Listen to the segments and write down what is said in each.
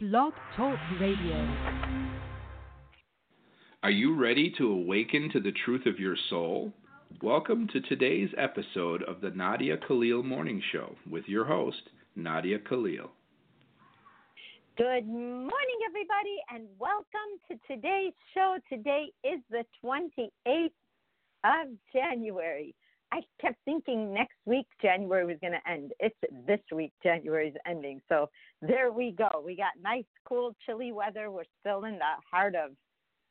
Blog Talk Radio. Are you ready to awaken to the truth of your soul? Welcome to today's episode of the Nadia Khalil Morning Show with your host, Nadia Khalil. Good morning, everybody, and welcome to today's show. Today is the 28th of January. I kept thinking next week January was going to end. It's this week January is ending. So there we go. We got nice, cool, chilly weather. We're still in the heart of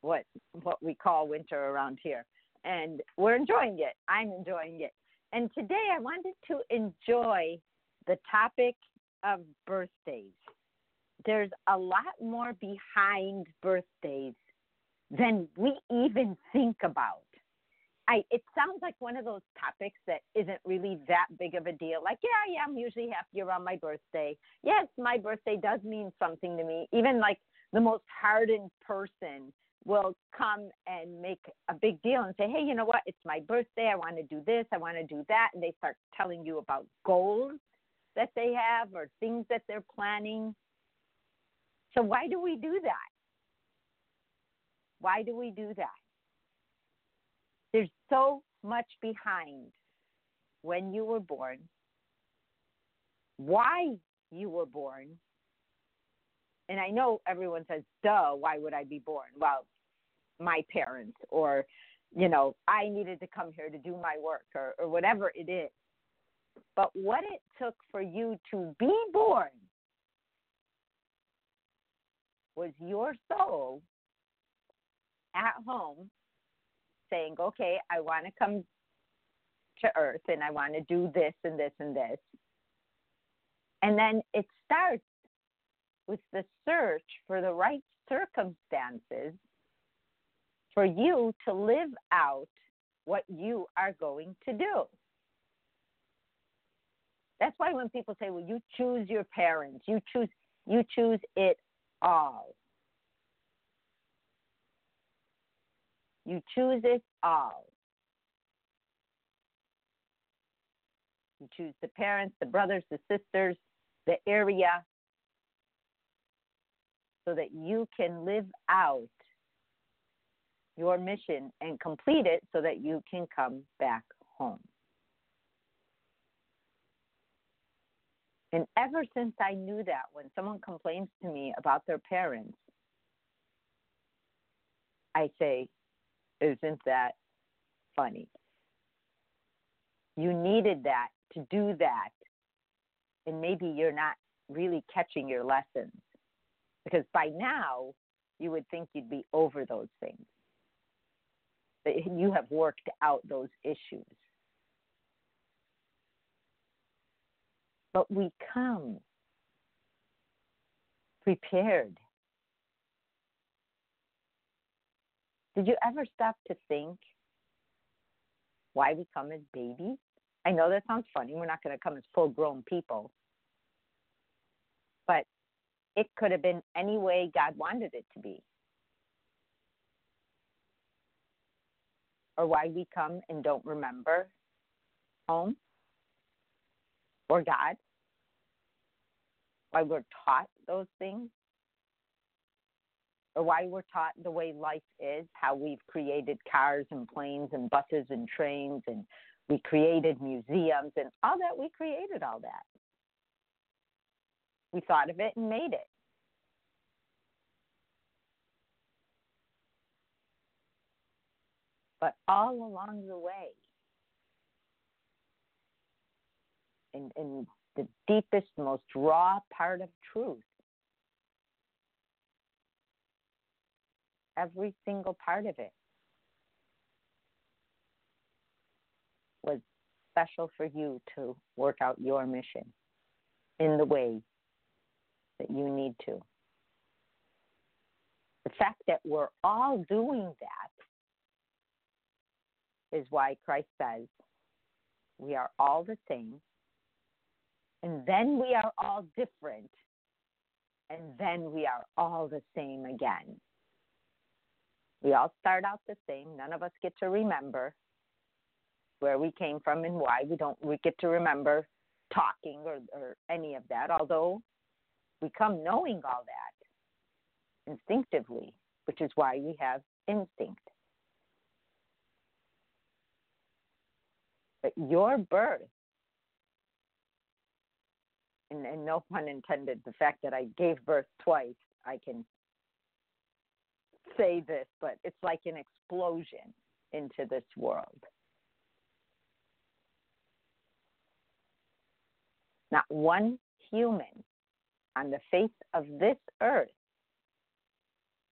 what what we call winter around here, and we're enjoying it. I'm enjoying it. And today I wanted to enjoy the topic of birthdays. There's a lot more behind birthdays than we even think about. I it sounds like one of those topics that isn't really that big of a deal. Like, yeah, yeah, I'm usually happy around my birthday. Yes, my birthday does mean something to me. Even like the most hardened person will come and make a big deal and say, hey, you know what? It's my birthday. I want to do this. I want to do that. And they start telling you about goals that they have or things that they're planning. So, why do we do that? Why do we do that? So much behind when you were born, why you were born. And I know everyone says, duh, why would I be born? Well, my parents, or, you know, I needed to come here to do my work, or, or whatever it is. But what it took for you to be born was your soul at home saying, okay, I want to come to earth and I want to do this and this and this. And then it starts with the search for the right circumstances for you to live out what you are going to do. That's why when people say, well, you choose your parents, you choose you choose it all. You choose it all. You choose the parents, the brothers, the sisters, the area, so that you can live out your mission and complete it so that you can come back home. And ever since I knew that, when someone complains to me about their parents, I say, isn't that funny? You needed that to do that. And maybe you're not really catching your lessons. Because by now, you would think you'd be over those things. You have worked out those issues. But we come prepared Did you ever stop to think why we come as babies? I know that sounds funny. We're not going to come as full grown people. But it could have been any way God wanted it to be. Or why we come and don't remember home or God. Why we're taught those things or why we're taught the way life is, how we've created cars and planes and buses and trains and we created museums and all that. We created all that. We thought of it and made it. But all along the way, in, in the deepest, most raw part of truth, every single part of it was special for you to work out your mission in the way that you need to. The fact that we're all doing that is why Christ says we are all the same, and then we are all different, and then we are all the same again. We all start out the same. None of us get to remember where we came from and why. We don't we get to remember talking or, or any of that, although we come knowing all that. instinctively, which is why we have instinct. But your birth, and, and no pun intended, the fact that I gave birth twice, I can say this, but it's like an explosion into this world. Not one human on the face of this earth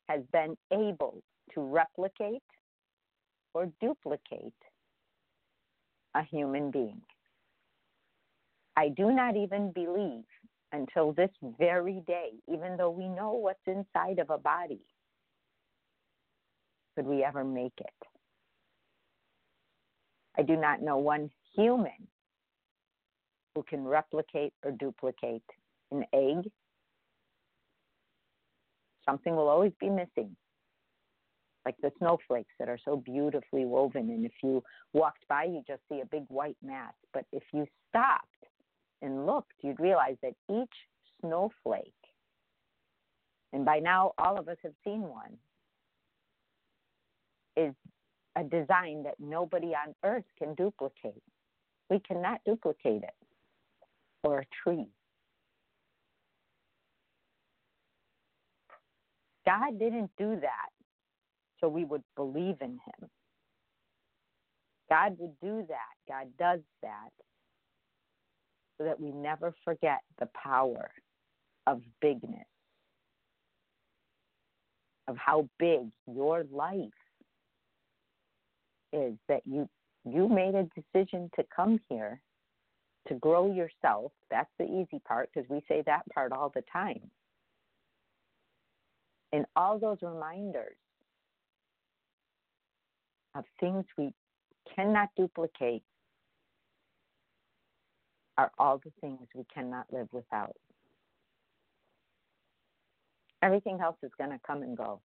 has been able to replicate or duplicate a human being. I do not even believe until this very day, even though we know what's inside of a body, could we ever make it. I do not know one human who can replicate or duplicate an egg. Something will always be missing, like the snowflakes that are so beautifully woven. And if you walked by, you just see a big white mass. But if you stopped and looked, you'd realize that each snowflake, and by now all of us have seen one, is a design that nobody on earth can duplicate. We cannot duplicate it or a tree. God didn't do that so we would believe in Him. God would do that. God does that so that we never forget the power of bigness, of how big your life is that you you made a decision to come here to grow yourself. That's the easy part because we say that part all the time. And all those reminders of things we cannot duplicate are all the things we cannot live without. Everything else is going to come and go.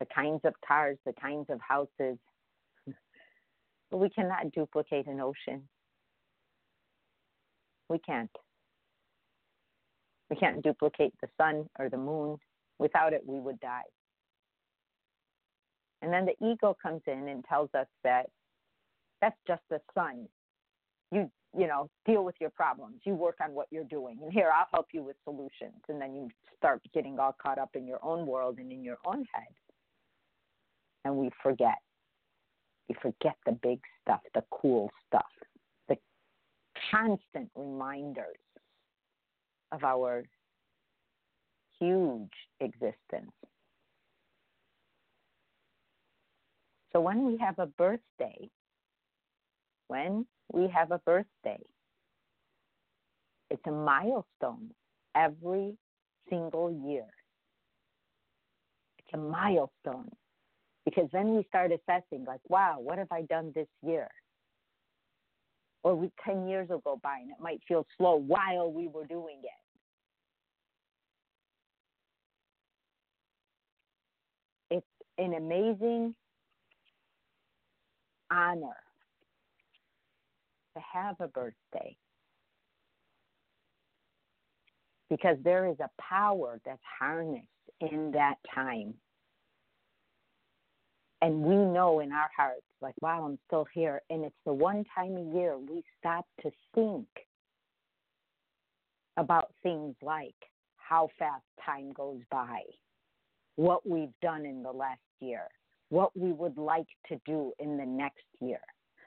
The kinds of cars, the kinds of houses, but we cannot duplicate an ocean. We can't. We can't duplicate the sun or the moon. Without it, we would die. And then the ego comes in and tells us that that's just the sun. You, you know, deal with your problems. You work on what you're doing. And here, I'll help you with solutions. And then you start getting all caught up in your own world and in your own head. And we forget. We forget the big stuff, the cool stuff the constant reminders of our huge existence. So when we have a birthday, when we have a birthday, it's a milestone every single year. It's a milestone because then we start assessing, like, wow, what have I done this year? or we, 10 years will go by and it might feel slow while we were doing it. It's an amazing honor to have a birthday because there is a power that's harnessed in that time and we know in our hearts, like, wow, I'm still here. And it's the one time a year we stop to think about things like how fast time goes by, what we've done in the last year, what we would like to do in the next year.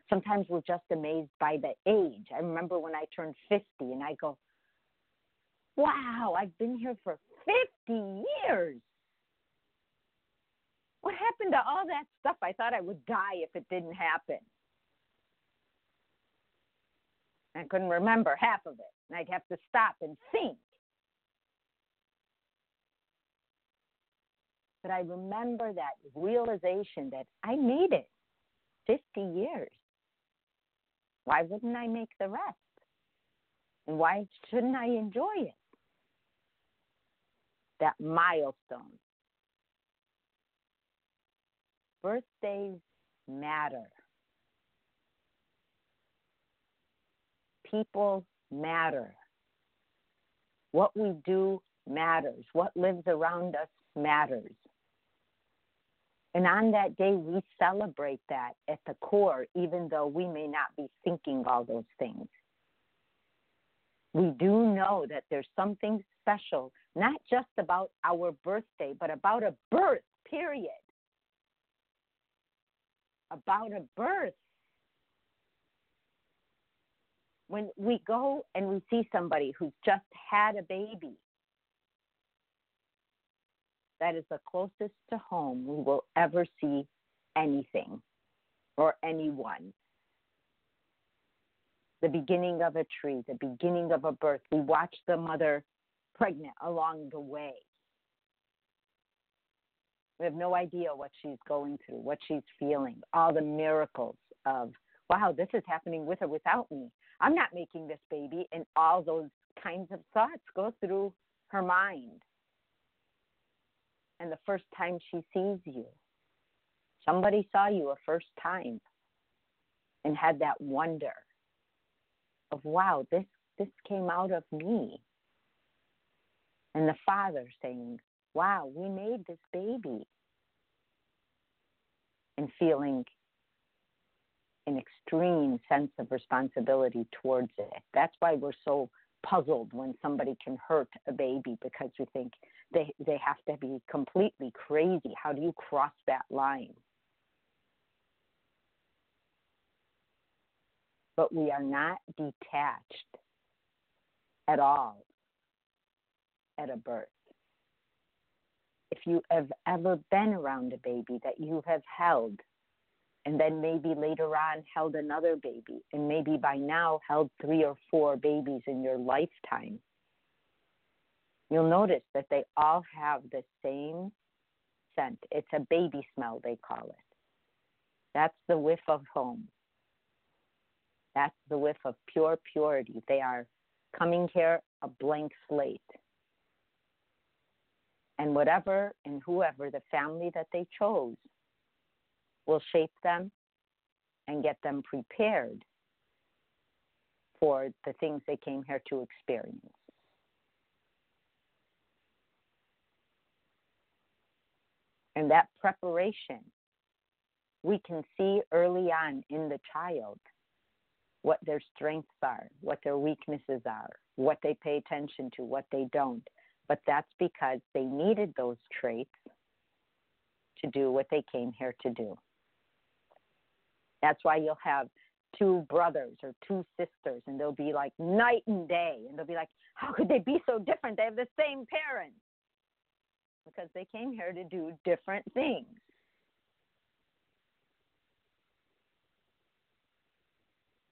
Sometimes we're just amazed by the age. I remember when I turned 50 and I go, wow, I've been here for 50 years. What happened to all that stuff? I thought I would die if it didn't happen. I couldn't remember half of it. And I'd have to stop and think. But I remember that realization that I made it 50 years. Why wouldn't I make the rest? And why shouldn't I enjoy it? That milestone Birthdays matter. People matter. What we do matters. What lives around us matters. And on that day, we celebrate that at the core, even though we may not be thinking all those things. We do know that there's something special, not just about our birthday, but about a birth, period. About a birth. When we go and we see somebody who's just had a baby, that is the closest to home we will ever see anything or anyone. The beginning of a tree, the beginning of a birth. We watch the mother pregnant along the way. We have no idea what she's going through, what she's feeling, all the miracles of, wow, this is happening with or without me. I'm not making this baby. And all those kinds of thoughts go through her mind and the first time she sees you. Somebody saw you a first time and had that wonder of wow, this this came out of me. And the father saying, Wow, we made this baby. And feeling an extreme sense of responsibility towards it. That's why we're so puzzled when somebody can hurt a baby because we think they they have to be completely crazy. How do you cross that line? But we are not detached at all at a birth. If you have ever been around a baby that you have held, and then maybe later on held another baby, and maybe by now held three or four babies in your lifetime, you'll notice that they all have the same scent. It's a baby smell, they call it. That's the whiff of home. That's the whiff of pure purity. They are coming here a blank slate. And whatever and whoever the family that they chose will shape them and get them prepared for the things they came here to experience. And that preparation, we can see early on in the child what their strengths are, what their weaknesses are, what they pay attention to, what they don't. But that's because they needed those traits to do what they came here to do. That's why you'll have two brothers or two sisters, and they'll be like night and day. And they'll be like, how could they be so different? They have the same parents because they came here to do different things.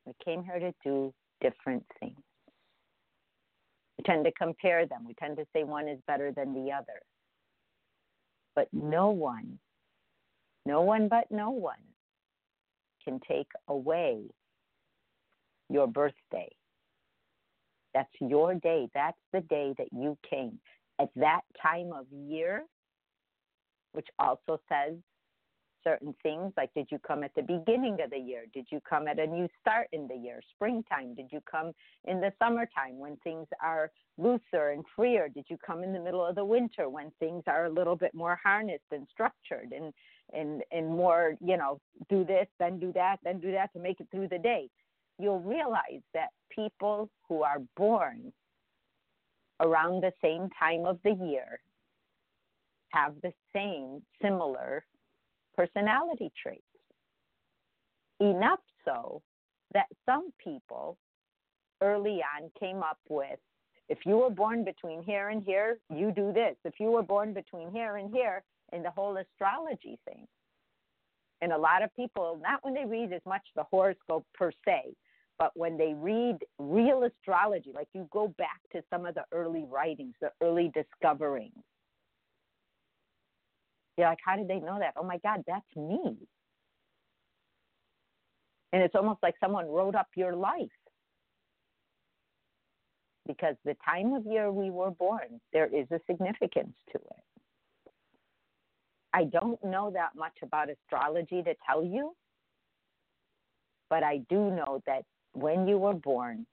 We came here to do different things. Tend to compare them. We tend to say one is better than the other. But no one, no one but no one can take away your birthday. That's your day. That's the day that you came at that time of year, which also says certain things like did you come at the beginning of the year? Did you come at a new start in the year, springtime? Did you come in the summertime when things are looser and freer? Did you come in the middle of the winter when things are a little bit more harnessed and structured and and and more, you know, do this, then do that, then do that to make it through the day? You'll realize that people who are born around the same time of the year have the same similar personality traits. Enough so that some people early on came up with if you were born between here and here, you do this. If you were born between here and here, in the whole astrology thing. And a lot of people, not when they read as much the horoscope per se, but when they read real astrology, like you go back to some of the early writings, the early discoverings, you're like, how did they know that? Oh my God, that's me. And it's almost like someone wrote up your life. Because the time of year we were born, there is a significance to it. I don't know that much about astrology to tell you, but I do know that when you were born,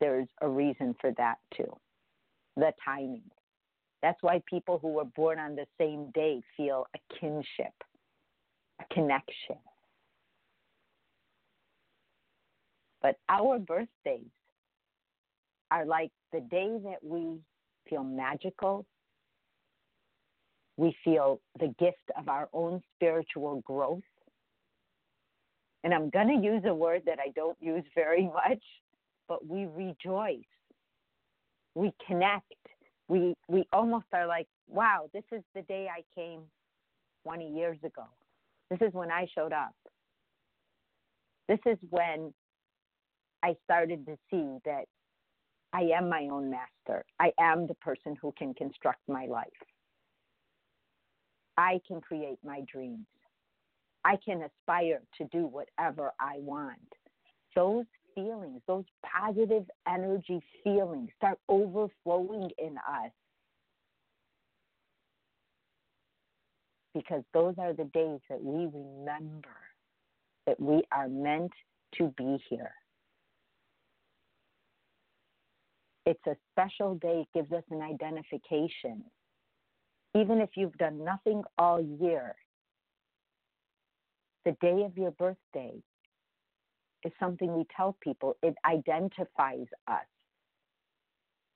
there's a reason for that too. The timing. That's why people who were born on the same day feel a kinship, a connection. But our birthdays are like the day that we feel magical. We feel the gift of our own spiritual growth. And I'm going to use a word that I don't use very much, but we rejoice. We connect. We, we almost are like, wow, this is the day I came 20 years ago. This is when I showed up. This is when I started to see that I am my own master. I am the person who can construct my life. I can create my dreams. I can aspire to do whatever I want. Those feelings, those positive energy feelings start overflowing in us. Because those are the days that we remember that we are meant to be here. It's a special day, it gives us an identification. Even if you've done nothing all year, the day of your birthday is something we tell people. It identifies us.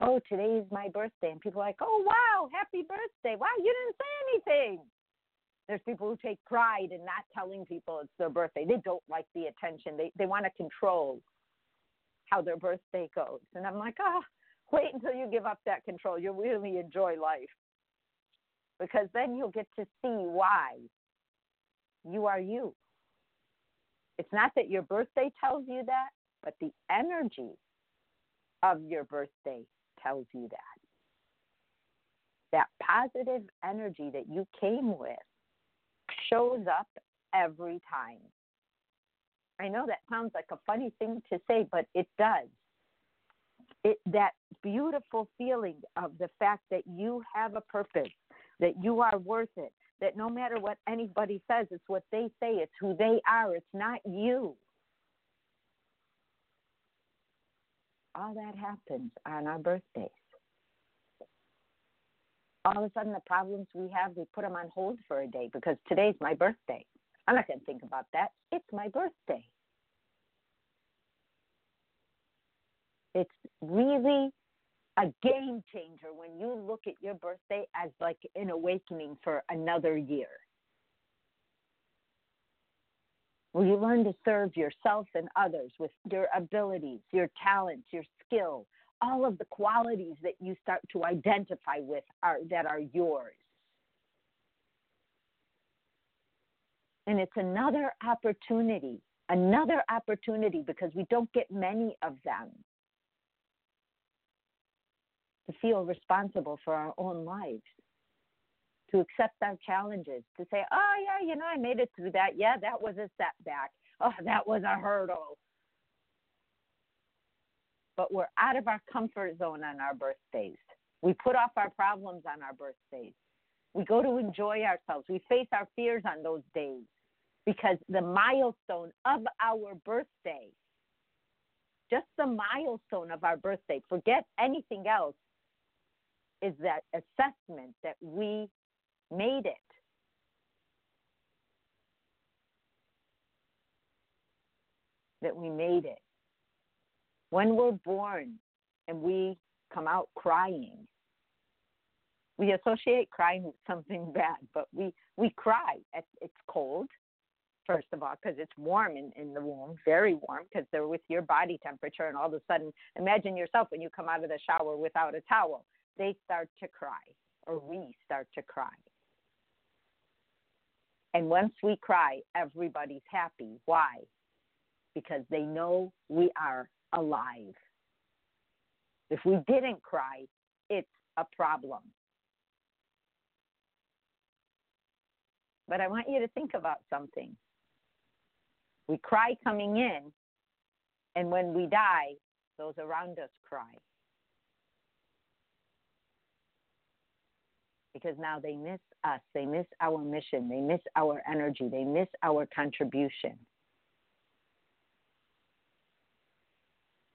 Oh, today is my birthday. And people are like, oh, wow, happy birthday. Wow, you didn't say anything. There's people who take pride in not telling people it's their birthday. They don't like the attention, they, they want to control how their birthday goes. And I'm like, oh, Wait until you give up that control. You'll really enjoy life. Because then you'll get to see why you are you. It's not that your birthday tells you that, but the energy of your birthday tells you that. That positive energy that you came with shows up every time. I know that sounds like a funny thing to say, but it does it, that beautiful feeling of the fact that you have a purpose, that you are worth it, that no matter what anybody says, it's what they say, it's who they are, it's not you. All that happens on our birthdays. All of a sudden, the problems we have, we put them on hold for a day because today's my birthday. I'm not going to think about that. It's my birthday. It's really a game changer when you look at your birthday as like an awakening for another year. Where you learn to serve yourself and others with your abilities, your talents, your skill, all of the qualities that you start to identify with are that are yours. And it's another opportunity, another opportunity because we don't get many of them to feel responsible for our own lives, to accept our challenges, to say, oh, yeah, you know, I made it through that. Yeah, that was a setback. Oh, that was a hurdle. But we're out of our comfort zone on our birthdays. We put off our problems on our birthdays. We go to enjoy ourselves. We face our fears on those days because the milestone of our birthday, just the milestone of our birthday, forget anything else, is that assessment that we made it. That we made it. When we're born and we come out crying, we associate crying with something bad, but we, we cry. It's, cold, first of all, because it's warm in, in the womb, very warm, because they're with your body temperature. And all of a sudden, imagine yourself when you come out of the shower without a towel they start to cry or we start to cry. And once we cry, everybody's happy. Why? Because they know we are alive. If we didn't cry, it's a problem. But I want you to think about something. We cry coming in, and when we die, those around us cry. Because now they miss us. They miss our mission. They miss our energy. They miss our contribution.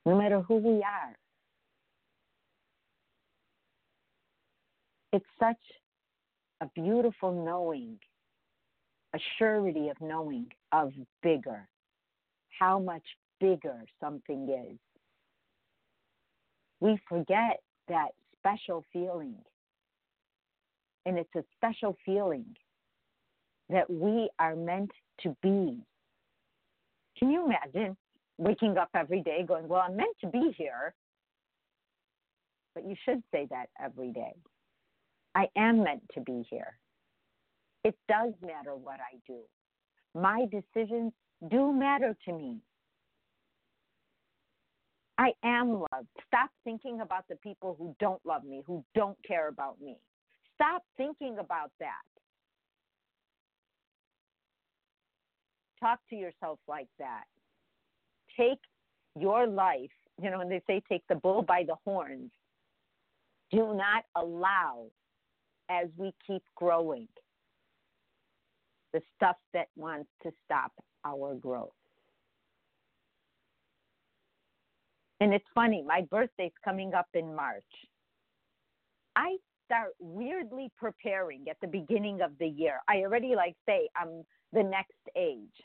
No matter who we are. It's such a beautiful knowing, a surety of knowing of bigger, how much bigger something is. We forget that special feeling. And it's a special feeling that we are meant to be. Can you imagine waking up every day going, Well, I'm meant to be here? But you should say that every day. I am meant to be here. It does matter what I do. My decisions do matter to me. I am loved. Stop thinking about the people who don't love me, who don't care about me. Stop thinking about that. Talk to yourself like that. Take your life, you know, and they say take the bull by the horns, do not allow, as we keep growing, the stuff that wants to stop our growth. And it's funny, my birthday's coming up in March. I start weirdly preparing at the beginning of the year. I already like say I'm the next age.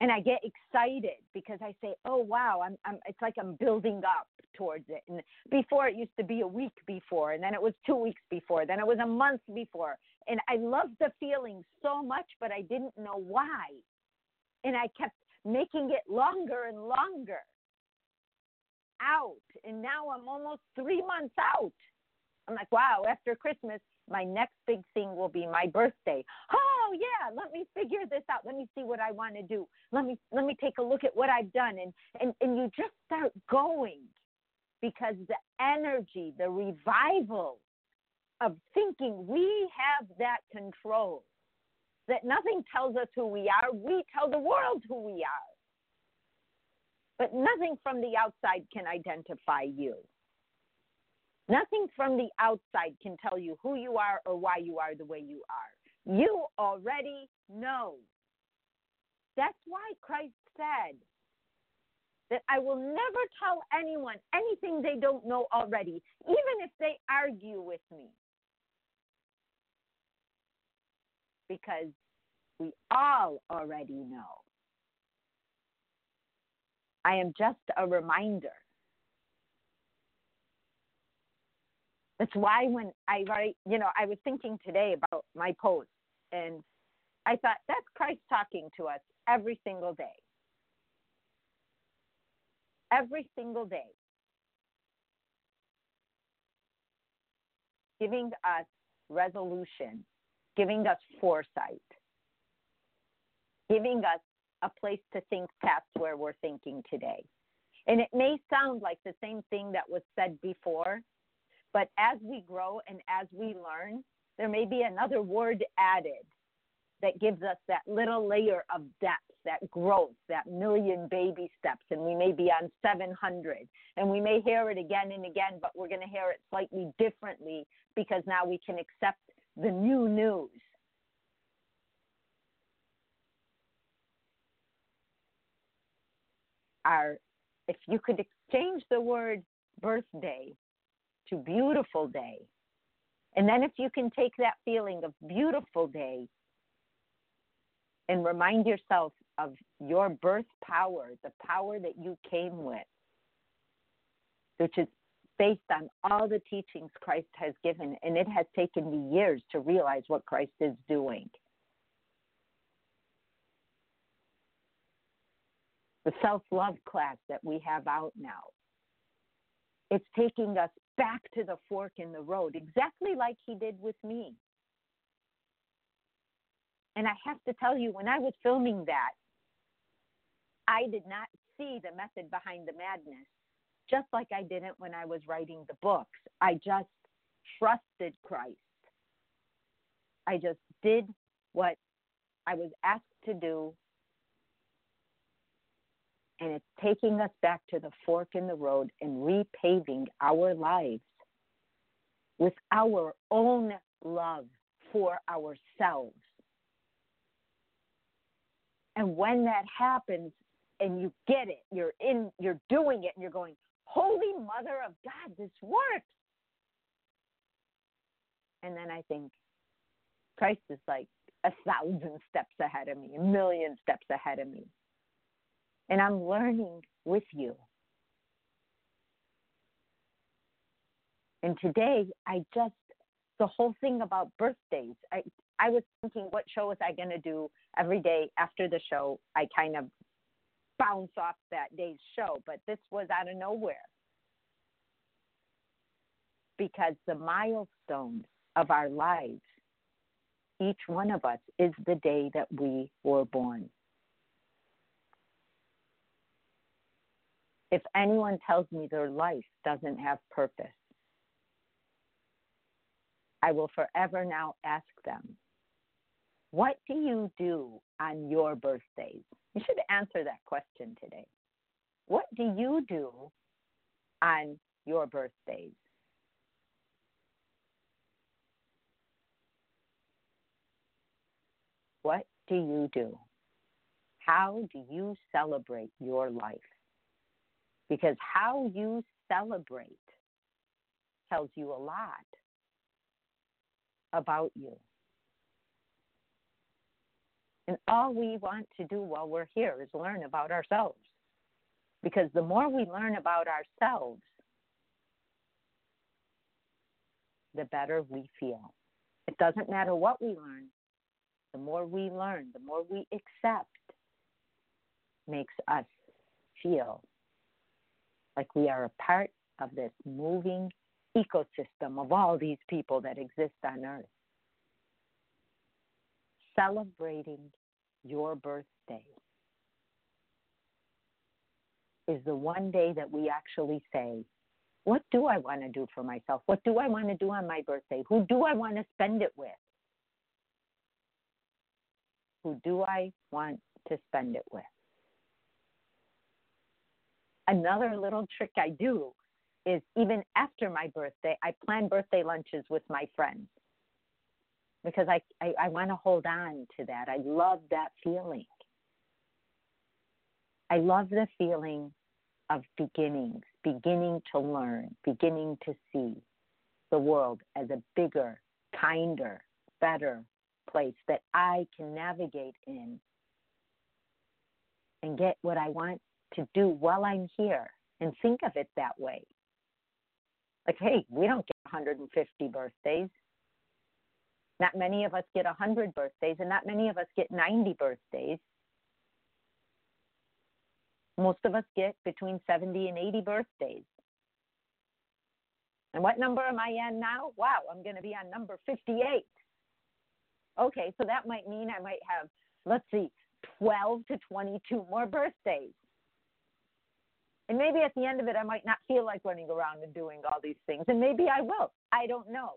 And I get excited because I say, "Oh wow, I'm, I'm it's like I'm building up towards it." And before it used to be a week before, and then it was 2 weeks before, then it was a month before. And I loved the feeling so much, but I didn't know why. And I kept making it longer and longer out. And now I'm almost three months out. I'm like, wow, after Christmas, my next big thing will be my birthday. Oh yeah, let me figure this out. Let me see what I want to do. Let me let me take a look at what I've done and and and you just start going because the energy, the revival of thinking we have that control. That nothing tells us who we are, we tell the world who we are. But nothing from the outside can identify you. Nothing from the outside can tell you who you are or why you are the way you are. You already know. That's why Christ said that I will never tell anyone anything they don't know already, even if they argue with me. Because we all already know. I am just a reminder. That's why when I write, you know, I was thinking today about my post and I thought that's Christ talking to us every single day. Every single day. Giving us resolution, giving us foresight, giving us a place to think past where we're thinking today. And it may sound like the same thing that was said before, but as we grow and as we learn, there may be another word added that gives us that little layer of depth, that growth, that million baby steps. And we may be on 700 and we may hear it again and again, but we're going to hear it slightly differently because now we can accept the new news are if you could exchange the word birthday to beautiful day, and then if you can take that feeling of beautiful day and remind yourself of your birth power, the power that you came with, which is based on all the teachings Christ has given, and it has taken me years to realize what Christ is doing. the self love class that we have out now. It's taking us back to the fork in the road, exactly like he did with me. And I have to tell you, when I was filming that, I did not see the method behind the madness, just like I didn't when I was writing the books. I just trusted Christ. I just did what I was asked to do and it's taking us back to the fork in the road and repaving our lives with our own love for ourselves. And when that happens and you get it, you're in, you're doing it, and you're going, Holy Mother of God, this works. And then I think, Christ is like a thousand steps ahead of me, a million steps ahead of me. And I'm learning with you. And today, I just, the whole thing about birthdays, I, I was thinking, what show was I going to do every day after the show? I kind of bounce off that day's show, but this was out of nowhere. Because the milestones of our lives, each one of us is the day that we were born. If anyone tells me their life doesn't have purpose, I will forever now ask them, What do you do on your birthdays? You should answer that question today. What do you do on your birthdays? What do you do? How do you celebrate your life? Because how you celebrate tells you a lot about you. And all we want to do while we're here is learn about ourselves. Because the more we learn about ourselves, the better we feel. It doesn't matter what we learn, the more we learn, the more we accept, makes us feel like we are a part of this moving ecosystem of all these people that exist on earth. Celebrating your birthday is the one day that we actually say, What do I want to do for myself? What do I want to do on my birthday? Who do I want to spend it with? Who do I want to spend it with? Another little trick I do is even after my birthday, I plan birthday lunches with my friends because I, I, I want to hold on to that. I love that feeling. I love the feeling of beginnings, beginning to learn, beginning to see the world as a bigger, kinder, better place that I can navigate in and get what I want to do while I'm here and think of it that way. Like, hey, we don't get 150 birthdays. Not many of us get 100 birthdays, and not many of us get 90 birthdays. Most of us get between 70 and 80 birthdays. And what number am I in now? Wow, I'm going to be on number 58. Okay, so that might mean I might have, let's see, 12 to 22 more birthdays. And maybe at the end of it, I might not feel like running around and doing all these things. And maybe I will. I don't know.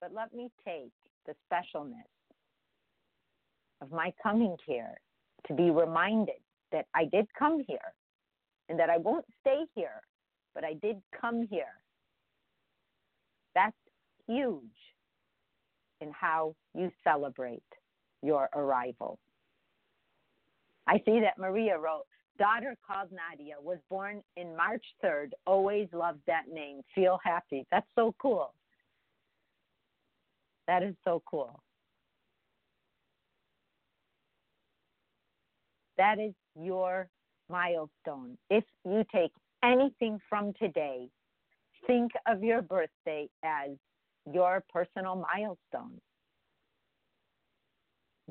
But let me take the specialness of my coming here to be reminded that I did come here and that I won't stay here, but I did come here. That's huge in how you celebrate your arrival. I see that Maria wrote, daughter called Nadia was born in March 3rd. Always loved that name. Feel happy. That's so cool. That is so cool. That is your milestone. If you take anything from today, think of your birthday as your personal milestone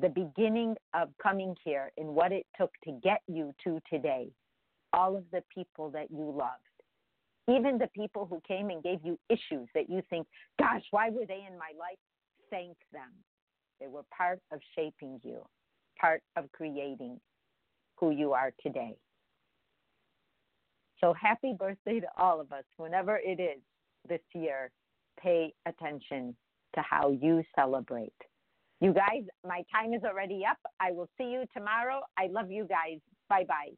the beginning of coming here and what it took to get you to today, all of the people that you loved, even the people who came and gave you issues that you think, gosh, why were they in my life? Thank them. They were part of shaping you, part of creating who you are today. So happy birthday to all of us, whenever it is this year. Pay attention to how you celebrate. You guys, my time is already up. I will see you tomorrow. I love you guys. Bye bye.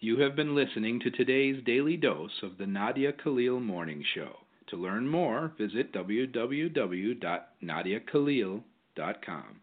You have been listening to today's daily dose of the Nadia Khalil Morning Show. To learn more, visit www.nadiakhalil.com.